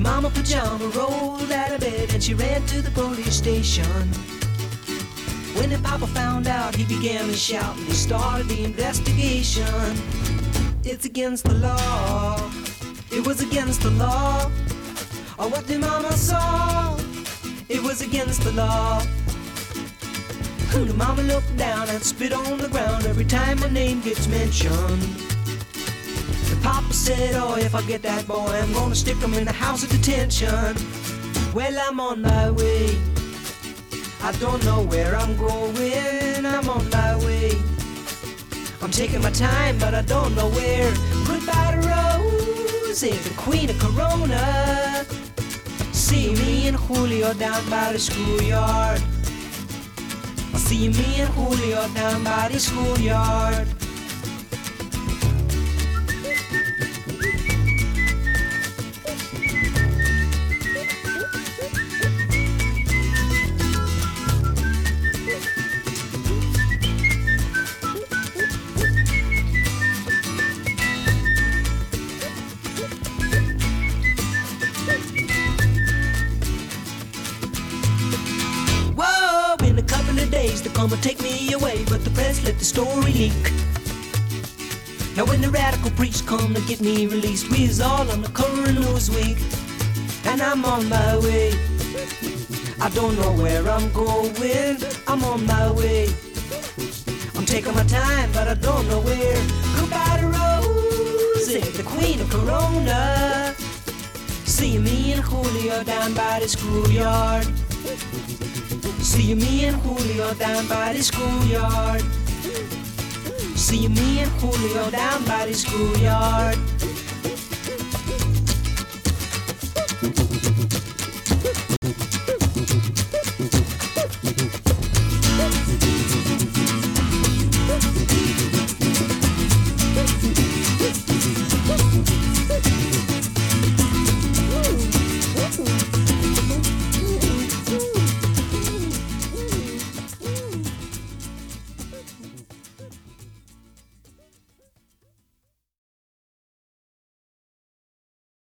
Mama pajama rolled out of bed and she ran to the police station. When the papa found out, he began to shout and he started the investigation. It's against the law. It was against the law. Or what the mama saw. It was against the law. The mama looked down and spit on the ground every time my name gets mentioned. Papa said, Oh, if I get that boy, I'm gonna stick him in the house of detention. Well, I'm on my way. I don't know where I'm going. I'm on my way. I'm taking my time, but I don't know where. Goodbye to Rose, the queen of Corona. See me and Julio down by the schoolyard. See me and Julio down by the schoolyard. Days they're gonna take me away, but the press let the story leak. Now when the radical preach come to get me released, we is all on the cover of Newsweek, and I'm on my way. I don't know where I'm going, I'm on my way. I'm taking my time, but I don't know where. Goodbye to Rosie, the queen of Corona. See me and Julio down by the schoolyard. See me and Julio down by the schoolyard. See me and Julio down by the schoolyard.